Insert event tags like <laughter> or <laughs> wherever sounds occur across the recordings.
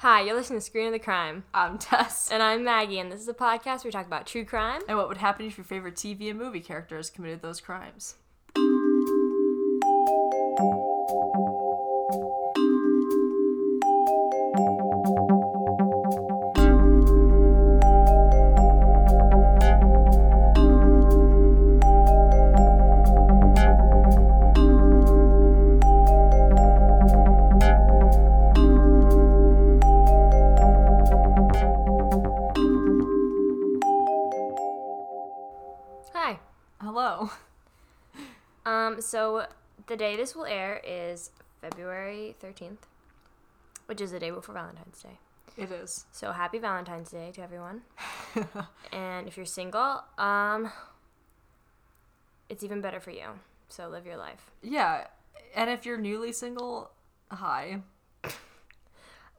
Hi, you're listening to Screen of the Crime. I'm Tess. And I'm Maggie, and this is a podcast where we talk about true crime. And what would happen if your favorite TV and movie characters committed those crimes? This will air is February 13th, which is the day before Valentine's Day. It is. So happy Valentine's Day to everyone. <laughs> and if you're single, um, it's even better for you. So live your life. yeah. And if you're newly single, hi. <laughs>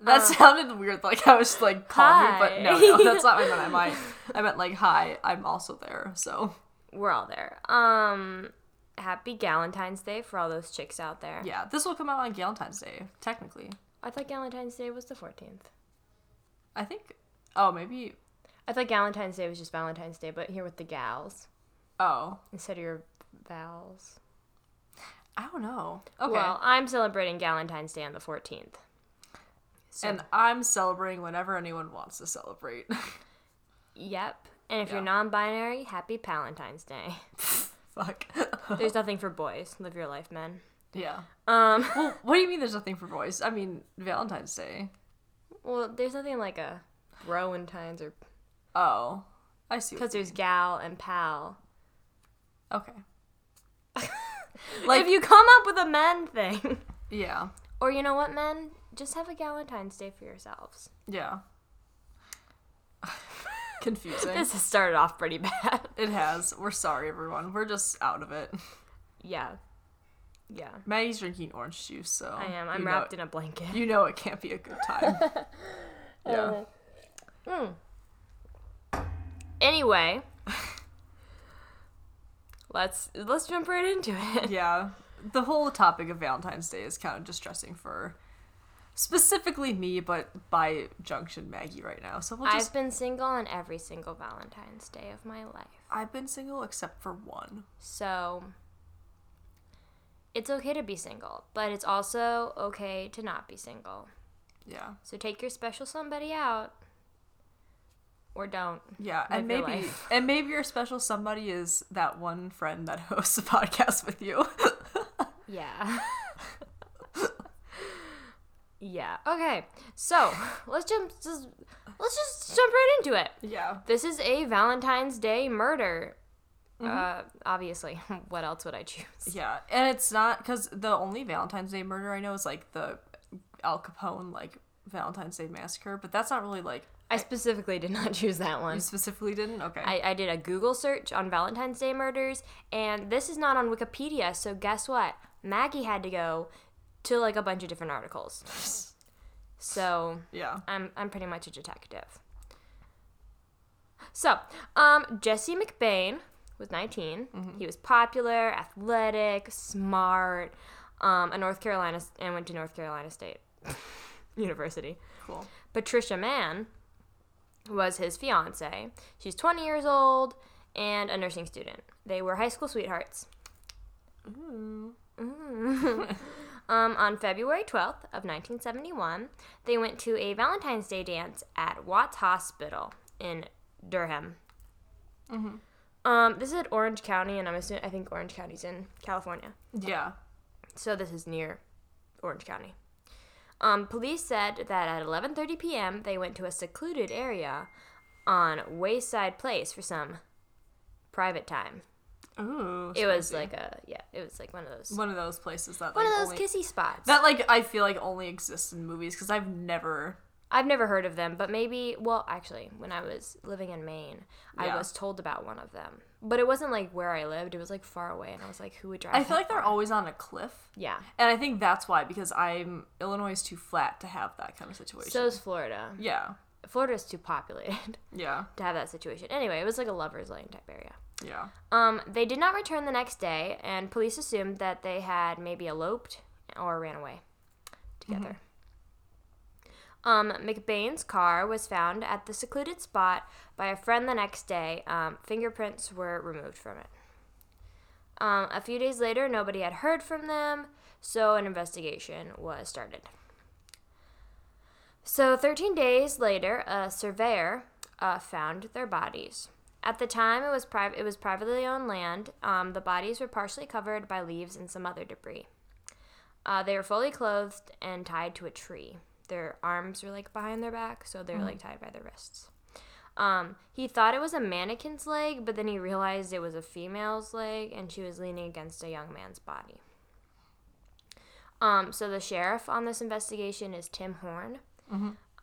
That sounded weird, like I was like calling but no, no, that's not what I meant. I might, <laughs> I meant like hi. I'm also there, so We're all there. Um, happy Galentine's Day for all those chicks out there. yeah. This will come out on Valentine's Day, technically. I thought Galentine's Day was the 14th. I think. Oh, maybe. I thought Galentine's Day was just Valentine's Day, but here with the gals Oh, instead of your vowels. I don't know. Okay. Well, I'm celebrating Galentine's Day on the 14th. So, and I'm celebrating whenever anyone wants to celebrate. <laughs> yep. And if Yeah. you're non-binary, happy Valentine's Day. <laughs> Fuck. <laughs> There's nothing for boys. Live your life, men. yeah. Um, <laughs> Well, what do you mean there's nothing for boys? I mean, Valentine's Day. well, there's nothing like a Rowentine's or Oh, I see. because there's gal and pal. Okay. <laughs> Like if you come up with a men thing, Yeah. or you know what, men, just have a Galentine's Day for yourselves. Yeah. Confusing. This has started off pretty <laughs> bad. it has. We're sorry, everyone. We're just out of it. yeah, yeah. Maggie's drinking orange juice, so I am. I'm wrapped in a blanket. You know it can't be a good time. <laughs> yeah. Hmm. Anyway, <laughs> let's let's jump right into it. yeah. The whole topic of Valentine's Day is kind of distressing for specifically me, but by junction Maggie right now. So we'll just I've been single on every single Valentine's Day of my life. I've been single except for one. So it's okay to be single, but it's also okay to not be single. Yeah. So take your special somebody out or don't. Yeah, and maybe <laughs> and maybe your special somebody is that one friend that <laughs> hosts a podcast with you. <laughs> Yeah. Yeah. Okay. So, <laughs> let's jump just let's just jump right into it. yeah. This is a Valentine's Day murder. Mm-hmm. Uh, obviously. <laughs> what else would I choose? Yeah, and it's not because the only Valentine's Day murder I know is like the Al Capone like Valentine's Day massacre, but that's not really like I specifically did not <laughs> choose that one. you specifically didn't. Okay. I, I did a Google search on Valentine's Day murders, and this is not on Wikipedia. So guess what? Maggie had to go to like a bunch of different articles. So yeah. I'm I'm pretty much a detective. So, um, Jesse McBane was 19. He was popular, athletic, smart. Um, a North Carolina and went to North Carolina State <laughs> University. Cool. Patricia Mann was his fiance. She's 20 years old and a nursing student. They were high school sweethearts. Mm. <laughs> <laughs> um, on February 12th of 1971, they went to a Valentine's Day dance at Watts Hospital in Durham. Um, this is at Orange County, and I'm assuming I think Orange County's in California. Yeah. So this is near Orange County. Um, police said that at 11:30 p.m. they went to a secluded area on Wayside Place for some private time. Ooh. It was like a yeah, it was like one of those one of those places that one like, of those only, kissy spots. that like I feel like only exists in movies because I've never. I've never heard of them, but maybe well, actually, when I was living in Maine, I was told about one of them. But it wasn't like where I lived; it was like far away, and I was like, "Who would drive?" I feel like they're always on a cliff, yeah. and I think that's why because I'm Illinois is too flat to have that kind of situation. So is Florida. yeah. Florida's too populated Yeah. <laughs> to have that situation. Anyway, it was like a lovers' lane type area. Yeah. Um, they did not return the next day, and police assumed that they had maybe eloped or ran away together. Um, McBane's car was found at the secluded spot by a friend the next day. Um, fingerprints were removed from it. Um, a few days later, nobody had heard from them, so an investigation was started. So, 13 days later, a surveyor uh, found their bodies. At the time, it was private. It was privately owned land. Um, the bodies were partially covered by leaves and some other debris. Uh, they were fully clothed and tied to a tree. Their arms were like behind their back, so they were like tied by their wrists. Um, he thought it was a mannequin's leg, but then he realized it was a female's leg, and she was leaning against a young man's body. Um, so the sheriff on this investigation is Tim Horn.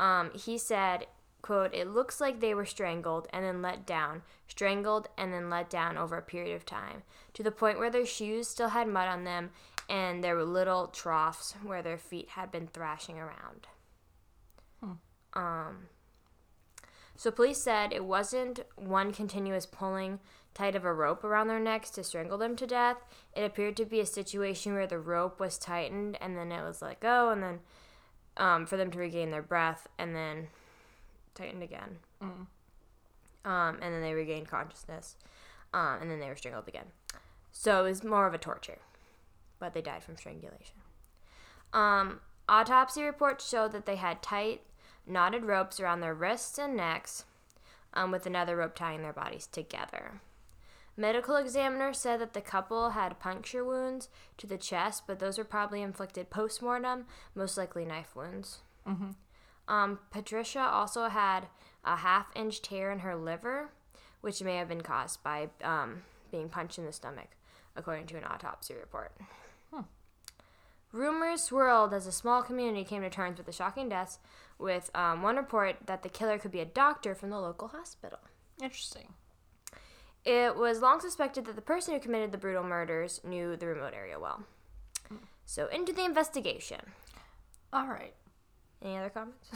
Um, he said, "quote It looks like they were strangled and then let down, strangled and then let down over a period of time, to the point where their shoes still had mud on them, and there were little troughs where their feet had been thrashing around." Um. So police said it wasn't one continuous pulling tight of a rope around their necks to strangle them to death. It appeared to be a situation where the rope was tightened and then it was let go, and then um, for them to regain their breath, and then tightened again. Um, and then they regained consciousness, um, and then they were strangled again. So it was more of a torture, but they died from strangulation. Um, autopsy reports showed that they had tight, knotted ropes around their wrists and necks, um, with another rope tying their bodies together. Medical examiner said that the couple had puncture wounds to the chest, but those were probably inflicted post mortem, most likely knife wounds. Um, Patricia also had a half inch tear in her liver, which may have been caused by um, being punched in the stomach, according to an autopsy report. Rumors swirled as a small community came to terms with the shocking deaths, with um, one report that the killer could be a doctor from the local hospital. Interesting. It was long suspected that the person who committed the brutal murders knew the remote area well. So, into the investigation. All right. Any other comments?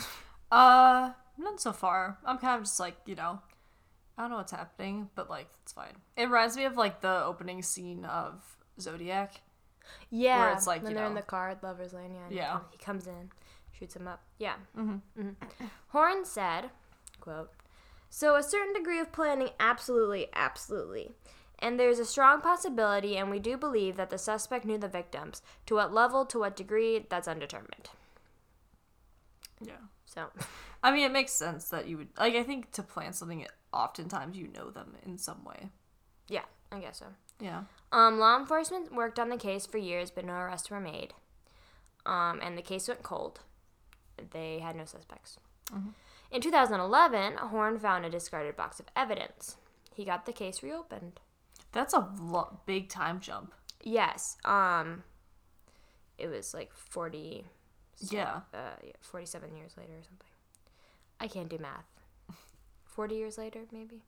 Uh, none so far. I'm kind of just like, you know, I don't know what's happening, but like, it's fine. It reminds me of like the opening scene of Zodiac. yeah, Where it's like, when you they're in the car at Lover's Lane, yeah. he Yeah. He comes in, shoots him up. Yeah. Mm-hmm. Horn said, quote, So a certain degree of planning, absolutely, absolutely. And there's a strong possibility, and we do believe that the suspect knew the victims. To what level, to what degree, that's undetermined. Yeah. So, I mean, it makes sense that you would like. I think to plan something, oftentimes you know them in some way. yeah, I guess so. Yeah. Um, law enforcement worked on the case for years, but no arrests were made. Um, and the case went cold. They had no suspects. In 2011, Horn found a discarded box of evidence. He got the case reopened. That's a lo- big time jump. Yes. Um, it was like 40, Yeah. uh, yeah, 47 years later or something. I can't do math. 40 years later, maybe?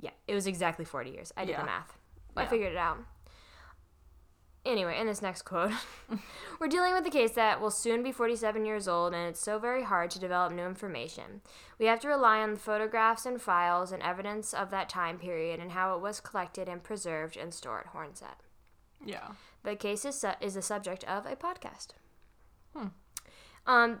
Yeah, it was exactly 40 years. I did Yeah. the math. I Yeah. figured it out. Anyway, in this next quote, <laughs> we're dealing with a case that will soon be 47 years old, and it's so very hard to develop new information. We have to rely on the photographs and files and evidence of that time period and how it was collected and preserved and stored, Horn said. Yeah. The case is, su- is the subject of a podcast. Um,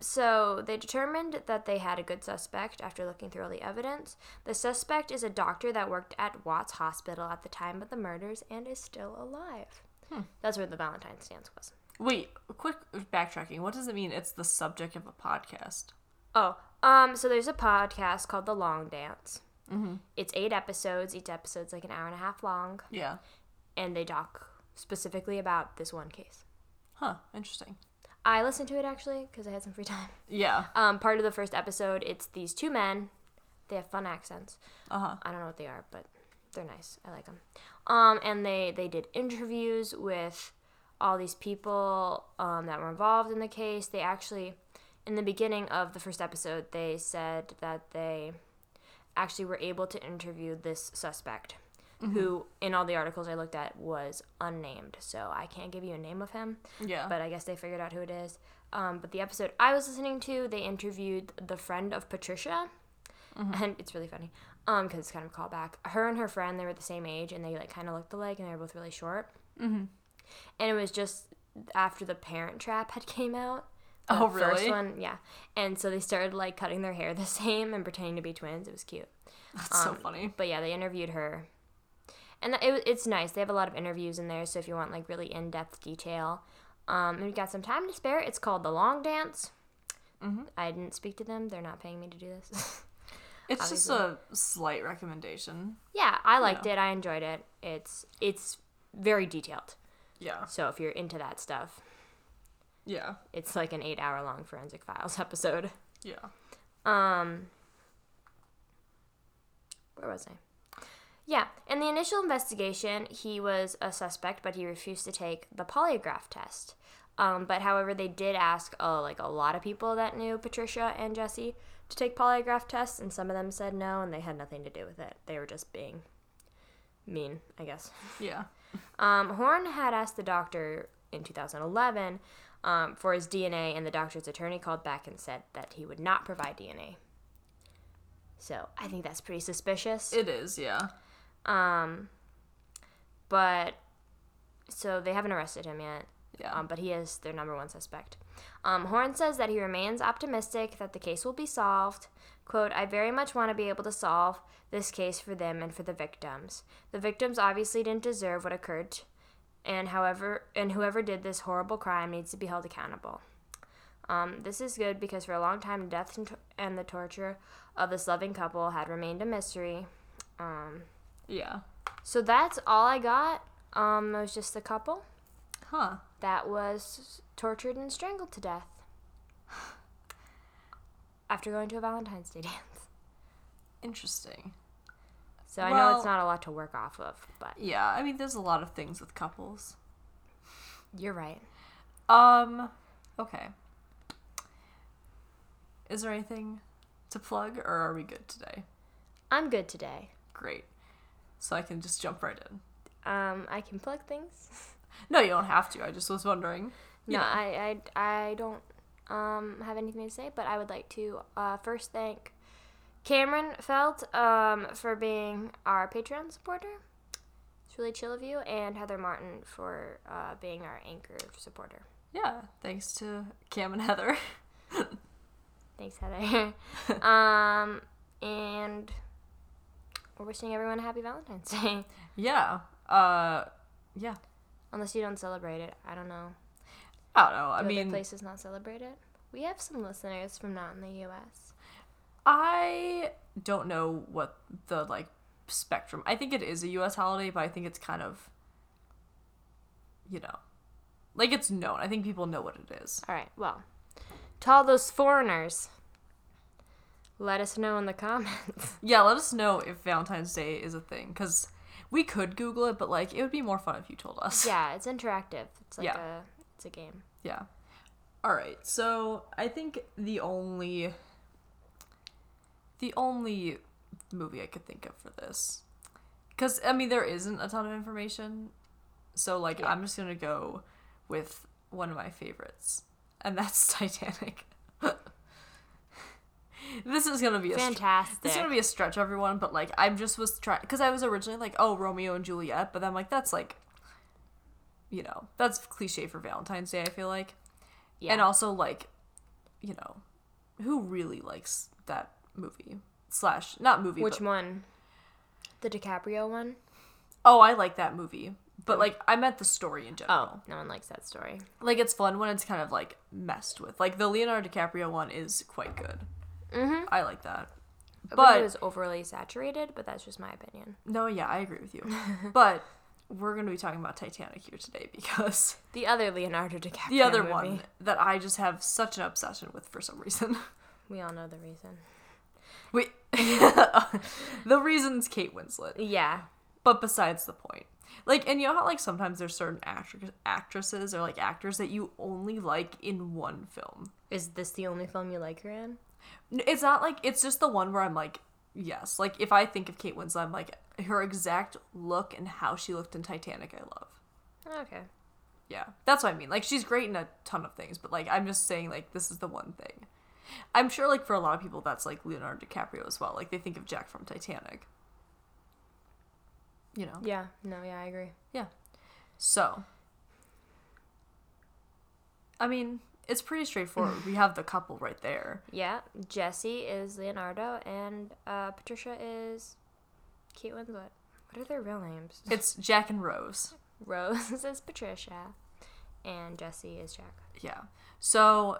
so they determined that they had a good suspect after looking through all the evidence. The suspect is a doctor that worked at Watts Hospital at the time of the murders and is still alive. Hmm. That's where the Valentine's dance was. Wait, quick backtracking. What does it mean? It's the subject of a podcast. Oh, um, so there's a podcast called The Long Dance. Mm-hmm. It's eight episodes. Each episode's like an hour and a half long, Yeah. and they talk specifically about this one case. Huh. Interesting. I listened to it actually because I had some free time. Yeah. Um, part of the first episode, it's these two men. They have fun accents. Uh huh. I don't know what they are, but they're nice. I like them. Um, and they they did interviews with all these people um, that were involved in the case. They actually, in the beginning of the first episode, they said that they actually were able to interview this suspect, who in all the articles I looked at was unnamed. So I can't give you a name of him Yeah. but I guess they figured out who it is. Um, but the episode I was listening to, they interviewed the friend of Patricia, and it's really funny um, because it's kind of a callback. Her and her friend, they were the same age, and they like kind of looked alike, and they were both really short. Mm-hmm. And it was just after the Parent Trap had <laughs> came out, Oh, The Oh, First one, yeah. And so they started like cutting their hair the <laughs> same and pretending to be twins. It was cute. That's so Um, funny. But yeah, they interviewed her, and it, it's nice. They have a lot of interviews in there, so if you want like really in depth detail, um, and we got some time to spare. It's called the Long Dance. Mhm. I didn't speak to them. They're not paying me to do this. <laughs> It's just a slight recommendation. yeah, I liked it. I enjoyed it. It's it's very detailed. Yeah. So if you're into that stuff, Yeah. it's like an eight hour long forensic files <laughs> episode. Yeah. Um, where was I? Yeah, in the initial investigation, he was a suspect, but he refused to take the polygraph test. Um, but however, they did ask uh, like a lot of people that knew Patricia and Jesse to take polygraph tests, and some of them said no, and they had nothing to do with it. They were just being mean, I guess. Yeah. <laughs> Um, Horn had asked the doctor in 2011 um, for his DNA, and the doctor's attorney called back and said that he would not provide DNA. So I think that's pretty suspicious. It is, yeah. Um, but so they haven't arrested him yet. Yeah. Um, but he is their number one suspect. Um, Horn says that he remains optimistic that the case will be solved. Quote, I very much want to be able to solve this case for them and for the victims. The victims obviously didn't deserve what occurred, and however, and whoever did this horrible crime needs to be held accountable. Um, this is good because for a long time, the death and, and the torture of this loving couple had remained a mystery. Um, yeah. so that's all I got. Um, it was just a couple Huh. that was tortured and strangled to death <sighs> after going to a Valentine's Day <laughs> dance. Interesting. So I know it's not a lot to work off of, but Yeah, I mean there's a lot of things with couples. you're right. Um okay. Is there anything to plug or are we good today? I'm good today. Great. So I can just jump right in. Um, I can plug things. <laughs> No, you don't have to. I just was wondering. No, know. I, I, I don't um, have anything to say, but I would like to uh, first thank Cameron Felt um, for being our Patreon supporter. It's really chill of you, and Heather Martin for uh, being our anchor supporter. Yeah, thanks to Cam and Heather. <laughs> Thanks, Heather. <laughs> um, and we're wishing everyone a happy Valentine's <laughs> Day. yeah. Uh yeah. Unless you don't celebrate it. I don't know. I don't know. I Do mean places not celebrate it? We have some listeners from not in the U.S. I don't know what the like spectrum. I think it is a US holiday, but I think it's kind of you know. Like it's known. I think people know what it is. All right. Well, to all those foreigners, let us know in the comments. <laughs> Yeah, let us know if Valentine's Day is a thing cuz we could google it, but like it would be more fun if you told us. yeah, it's interactive. It's like Yeah. a it's a game. Yeah. All right. So I think the only the only movie I could think of for this, because I mean there isn't a ton of information, so like Yeah. I'm just gonna go with one of my favorites, and that's <laughs> Titanic. This is gonna be a str- Fantastic. this is gonna be a stretch, everyone. But like, I just was trying because I was originally like, oh, Romeo and Juliet, but then I'm like, that's like, you know, that's cliche for Valentine's Day. I feel like, yeah. and also like, you know, who really likes that movie slash not movie? Which but, one? The DiCaprio one? oh, I like that movie, but mm. like I meant the story in general. Oh, no one likes that story. Like it's fun when it's kind of like messed with. Like the Leonardo DiCaprio one is quite good. Mm-hmm. I like that. But But it was overly saturated, but that's just my opinion. no, yeah, I agree with you. <laughs> but we're gonna be talking about Titanic here today because <laughs> The other Leonardo DiCaprio. the other movie. one that I just have such an obsession with for some reason. <laughs> We all know the reason. Wait, the reason's Kate Winslet. Yeah. But besides the point, like, and you know how like sometimes there's certain actors, actresses or like actors that you only like in one film. Is this the only film you like her in? It's not like it's just the one where I'm like, yes. Like if I think of Kate Winslet, I'm like her exact look and how she looked in Titanic. I love. Okay. Yeah, that's what I mean. Like she's great in a ton of things, but like I'm just saying like this is the one thing. I'm sure like for a lot of people that's like Leonardo DiCaprio as well. Like they think of Jack from Titanic. You know. Yeah. No, yeah, I agree. Yeah. So, I mean, it's pretty straightforward. <sighs> we have the couple right there. Yeah, Jesse is Leonardo, and uh, Patricia is Kate Winslet. What are their real names? <laughs> It's Jack and Rose. Rose is Patricia, and Jesse is Jack. Yeah. So,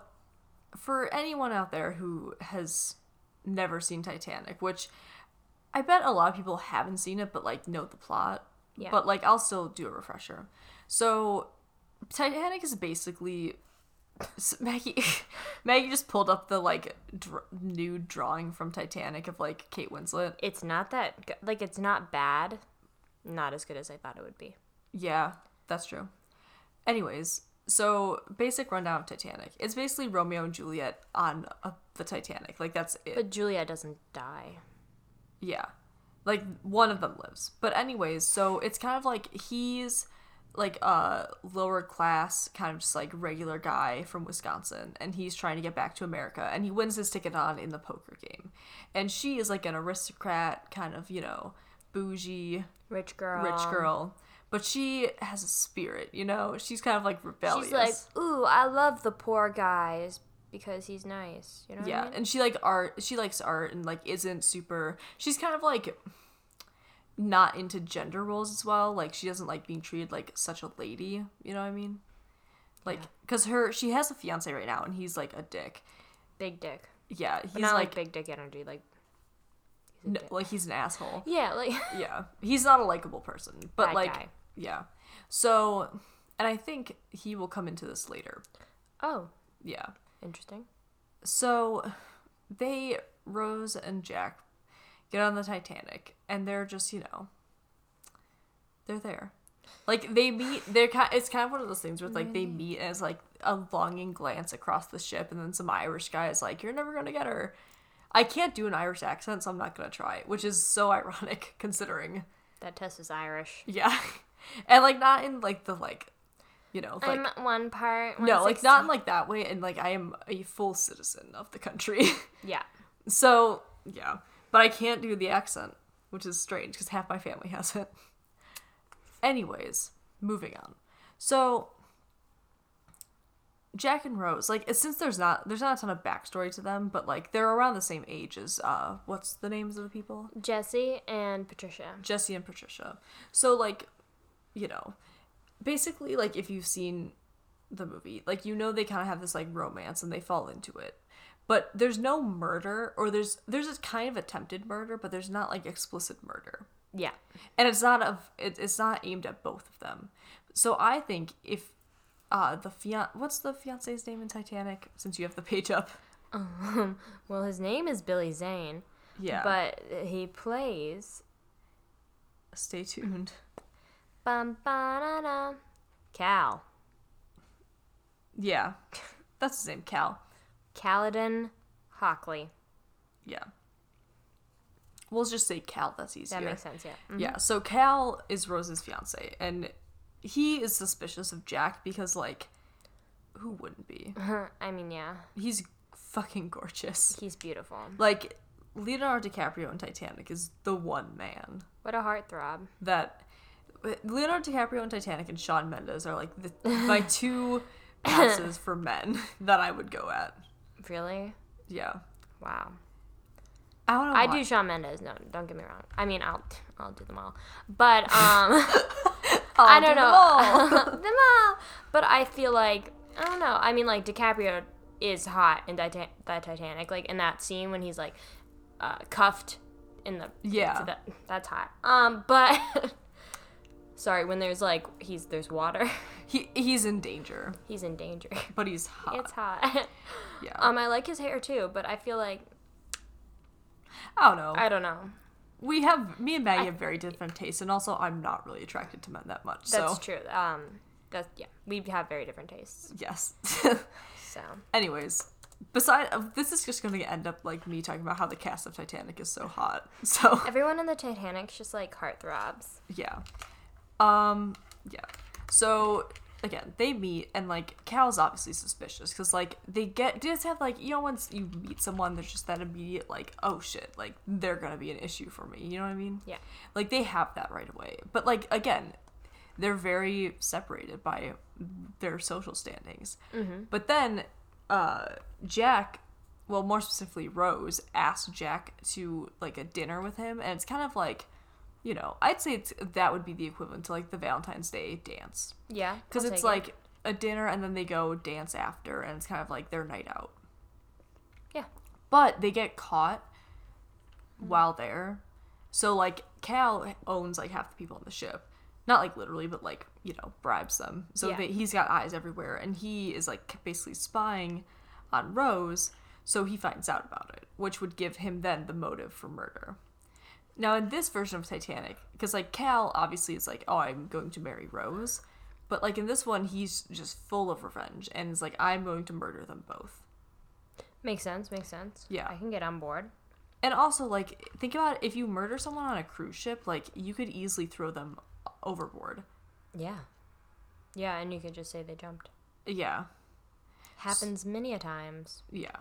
for anyone out there who has never seen Titanic, which I bet a lot of people haven't seen it, but like know the plot. Yeah. But like, I'll still do a refresher. So, Titanic is basically s- Maggie. <laughs> Maggie just pulled up the like dr- nude drawing from Titanic of like Kate Winslet. It's not that. Like, it's not bad. Not as good as I thought it would be. Yeah, that's true. Anyways, so basic rundown of Titanic. It's basically Romeo and Juliet on uh, the Titanic. Like that's it. But Juliet doesn't die. Yeah. Like one of them lives. But anyways, so it's kind of like he's like a lower class kind of just like regular guy from Wisconsin and he's trying to get back to America and he wins his ticket on in the poker game. And she is like an aristocrat kind of, you know, bougie Rich girl. rich girl. But she has a spirit, you know? She's kind of like rebellious. She's like, ooh, I love the poor guys because he's nice. You know what yeah I mean? and she like art she likes art and like isn't super she's kind of like not into gender roles as well. Like she doesn't like being treated like such a lady you know what i mean? Like because her she has a fiance right now and he's like a dick. Big dick. yeah he's not like, like, big dick energy. Like, he's no, like he's an asshole. <laughs> Yeah, like <laughs> yeah he's not a likable person but Bad like guy. yeah. So and i think he will come into this later. Oh, yeah. Interesting. So they Rose and Jack get on the Titanic and they're just, you know, they're there. Like they meet they're kind it's kind of one of those things where like they meet as like a longing glance across the ship and then some Irish guy is like, You're never gonna get her. I can't do an Irish accent, so I'm not gonna try, which is so <laughs> ironic considering That Tess is Irish. Yeah. <laughs> And like not in like the like you know, like I'm one part. no, like not in like that way and like I am a full citizen of the country. <laughs> Yeah. So, yeah. But I can't do the accent, which is strange because half my family <laughs> has it. Anyways, moving on. So, Jack and Rose, like, since there's not there's not a ton of backstory to them, but like they're around the same age as uh, what's the names of the people? Jesse and Patricia. Jesse and Patricia. So like, you know, basically like if you've seen the movie, like you know they kind of have this like romance and they fall into it. But there's no murder or there's there's a kind of attempted murder, but there's not like explicit murder. Yeah. And it's not of it, it's not aimed at both of them. So I think if uh the fian what's the fiance's name in Titanic since you have the page up? Um, <laughs> well, his name is Billy Zane, Yeah. but he plays stay tuned. bum ba Cal. Yeah. That's his name, Cal. Caledon Hockley. Yeah. We'll just say Cal, that's easier. That makes sense, yeah. Mhm. Yeah, so Cal is Rose's fiance, and he is suspicious of Jack because, like, who wouldn't be? <laughs> I mean, yeah. He's fucking gorgeous. He's beautiful. Like, Leonardo DiCaprio in Titanic is the one man What a heartthrob. that. Leonardo DiCaprio in Titanic and Shawn Mendes are, like, the, my <laughs> two passes for men <laughs> that I would go at. Really? Yeah. Wow. I don't know. I do Shawn Mendes. No, don't get me wrong. I mean, I'll I'll do them all. But <laughs> um, I do don't them know all. <laughs> them all. But I feel like I don't know. I mean, like DiCaprio is hot in the Titanic. Like in that scene when he's like uh, cuffed in the Yeah. that, that's hot. Um, but <laughs> sorry, when there's like he's there's water, He, he's in danger, he's in danger. <laughs> but he's hot. It's hot. <laughs> yeah. um, I like his hair too, but I feel like I don't know. I don't know. we have me and Maggie have very different tastes, and also I'm not really attracted to men that much. That's so true. Um, that's yeah. We have very different tastes. yes. <laughs> So Anyways, beside uh, this is just gonna end up like me talking about how the cast of Titanic is so hot. So everyone in the Titanic's just like heartthrobs. yeah, um, yeah. So again, they meet and like Cal's obviously suspicious because like they get they just have like you know once you meet someone, there's just that immediate like oh shit like they're gonna be an issue for me. You know what I mean? Yeah. Like they have that right away. But like again, they're very separated by their social standings. Mm-hmm. But then uh, Jack, well, more specifically, Rose asked Jack to like a dinner with him, and it's kind of like, you know, I'd say it's that would be the equivalent to like the Valentine's Day dance, Yeah. because it's take it. like a dinner and then they go dance after, and it's kind of like their night out. Yeah. But they get caught while there. So like Cal owns like half the people on the ship. Not like literally, but like, you know, bribes them. So Yeah. they, he's got eyes everywhere and he is like basically spying on Rose, so he finds out about it, which would give him then the motive for murder. Now in this version of Titanic, because like Cal obviously is like, oh, I'm going to marry Rose, but like in this one, he's just full of revenge and is like, I'm going to murder them both. Makes sense. Makes sense. Yeah. I can get on board. And also, like, think about if you murder someone on a cruise ship, like, you could easily throw them overboard. Yeah. Yeah, and you could just say they jumped. Yeah, Happens many a times. yeah.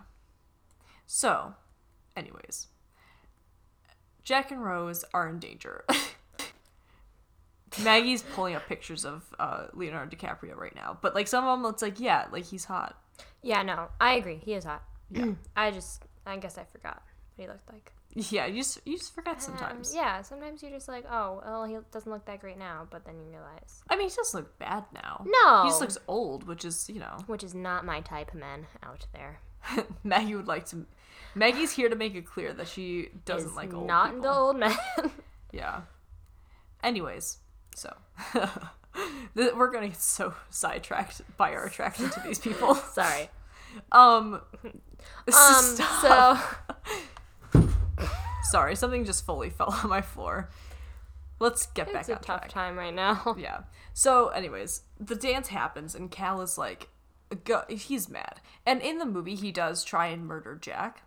So, anyways, Jack and Rose are in danger. <laughs> Maggie's pulling up pictures of uh, Leonardo DiCaprio right now, but like some of them, it's like, yeah, like he's hot. Yeah, no, I agree. He is hot. <clears throat> Yeah. I just, I guess I forgot what he looked like. Yeah, you just you just forget sometimes. Um, yeah, sometimes you're just like, oh, well, he doesn't look that great now, but then you realize, I mean, he doesn't look bad now. no, he just looks old, which is you know which is not my type of men out there. <laughs> Maggie would like to. Maggie's here to make it clear that she doesn't Is like old not people. the old men. <laughs> Yeah. Anyways, so <laughs> we're gonna get so sidetracked by our attraction to these people. <laughs> Sorry. Um. Um. So sorry, something just fully fell on my floor. Let's get back it's a tough track. time right now. Yeah. So, anyways, the dance happens, and Cal is like, go- he's mad. And in the movie, he does try and murder Jack,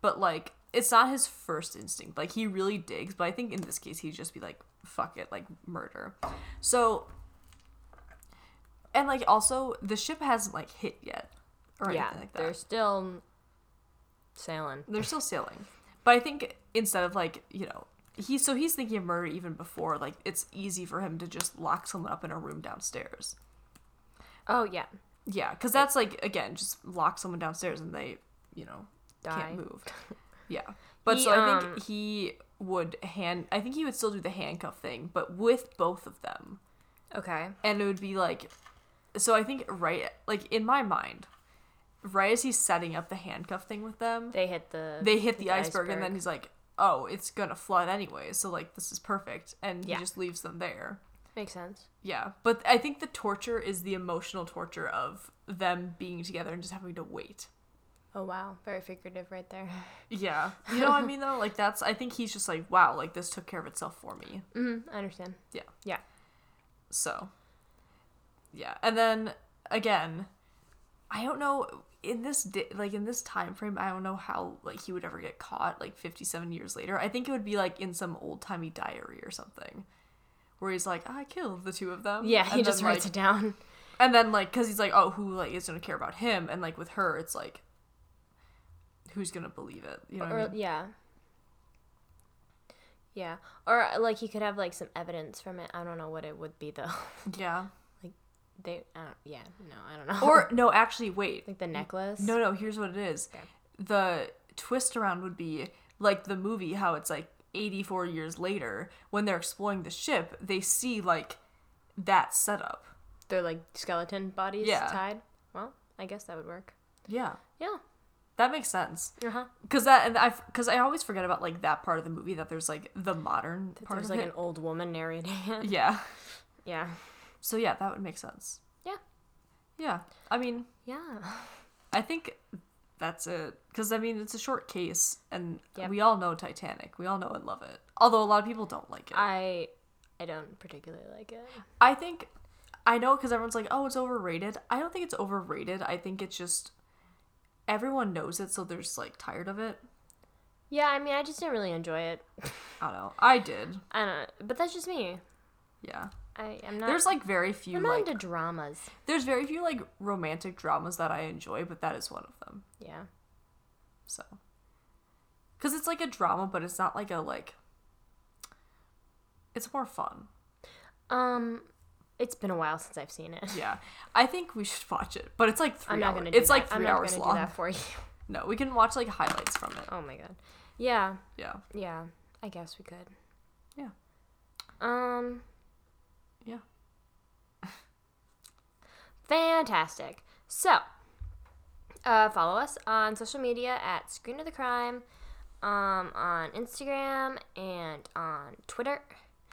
but like, it's not his first instinct. Like, he really digs, but I think in this case, he'd just be like, fuck it, like, murder. So, and like, also, the ship hasn't like hit yet, or yeah, anything like that. they're still sailing. They're still sailing. But I think instead of like, you know, he so he's thinking of murder even before like it's easy for him to just lock someone up in a room downstairs. Oh yeah, Yeah, cuz that's like again, just lock someone downstairs and they, you know, Die. can't move. <laughs> Yeah. But He, so I um, think he would hand I think he would still do the handcuff thing, but with both of them. okay. And it would be like so I think right like in my mind, right as he's setting up the handcuff thing with them, They hit the they hit the, iceberg, and then he's like oh it's gonna flood anyway so like this is perfect and Yeah. he just leaves them there makes sense. yeah but i think the torture is the emotional torture of them being together and just having to wait Oh wow, very figurative right there. <laughs> yeah you know what i mean though like that's i think he's just like wow like this took care of itself for me Mm-hmm, I understand. Yeah. Yeah. so yeah and then again i don't know in this di- like in this time frame i don't know how like he would ever get caught like 57 years later i think it would be like in some old-timey diary or something where he's like i killed the two of them Yeah, he And just then, writes like, it down. and then like because he's like oh who like is gonna care about him and like with her it's like who's gonna believe it you know Or I mean? yeah. Yeah. Or like he could have like some evidence from it. I don't know what it would be though. <laughs> yeah like they I don't, yeah, no, I don't know. or <laughs> no actually wait like the necklace. No, no, here's what it is. Okay. The twist around would be like the movie, how it's like 84 years later, when they're exploring the ship, they see like that setup. They're like skeleton bodies Yeah. tied. Well, I guess that would work. Yeah. Yeah. That makes sense. Uh-huh. Cause that, and I, cause I always forget about like that part of the movie that there's like the modern part There's like it. an old woman narrating it. <laughs> Yeah. Yeah. So yeah, that would make sense. Yeah. Yeah. I mean, Yeah. I think that's it. Because, I mean, it's a short case, and Yep. we all know Titanic. We all know and love it. Although a lot of people don't like it. I I don't particularly like it. I think I know because everyone's like, "Oh, it's overrated." I don't think it's overrated. I think it's just everyone knows it, so they're just like tired of it. Yeah, I mean, I just didn't really enjoy it. I don't know. I did. <laughs> I don't know, but that's just me. Yeah. I am not. There's like very few I'm not like into dramas. there's very few like romantic dramas that I enjoy, but that is one of them. Yeah. So, because it's like a drama, but it's not like a like. It's more fun. Um, It's been a while since I've seen it. Yeah, I think we should watch it, but it's like 3 I'm not hours. gonna do It's that. like I'm not hours gonna long. do that for you. No, we can watch like highlights from it. Oh my god. Yeah, Yeah, yeah. I guess we could. Yeah. Um. Yeah. <laughs> Fantastic. So, uh, follow us on social media at Screen of the Crime, um, on Instagram and on Twitter.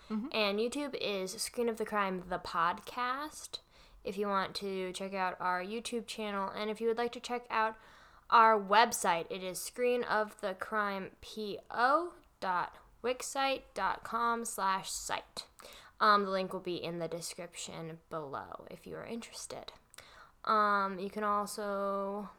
And YouTube is Screen of the Crime, the podcast. If you want to check out our YouTube channel, and if you would like to check out our website, it is screen of the crime po dot screenofthecrimepo.wixsite.com slash site. Um, the link will be in the description below if you are interested. Um, you can also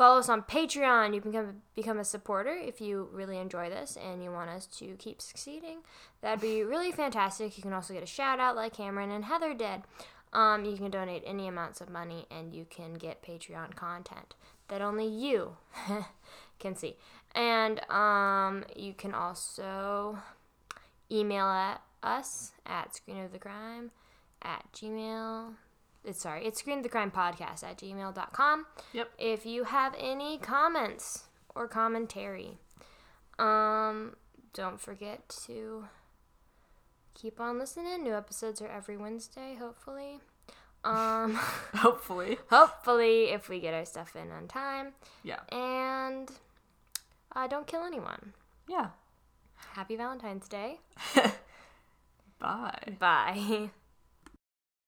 follow us on Patreon. You can become, become a supporter if you really enjoy this and you want us to keep succeeding. That'd be really fantastic. You can also get a shout out like Cameron and Heather did. Um, you can donate any amounts of money and you can get Patreon content that only you <laughs> can see. And um, you can also email at us at screenofthecrime at gmail it's sorry it's screen the crime podcast at gmail.com Yep. if you have any comments or commentary um don't forget to keep on listening new episodes are every wednesday hopefully um <laughs> hopefully. hopefully if we get our stuff in on time Yeah, and uh, don't kill anyone yeah. happy valentine's day <laughs> Bye. bye <laughs>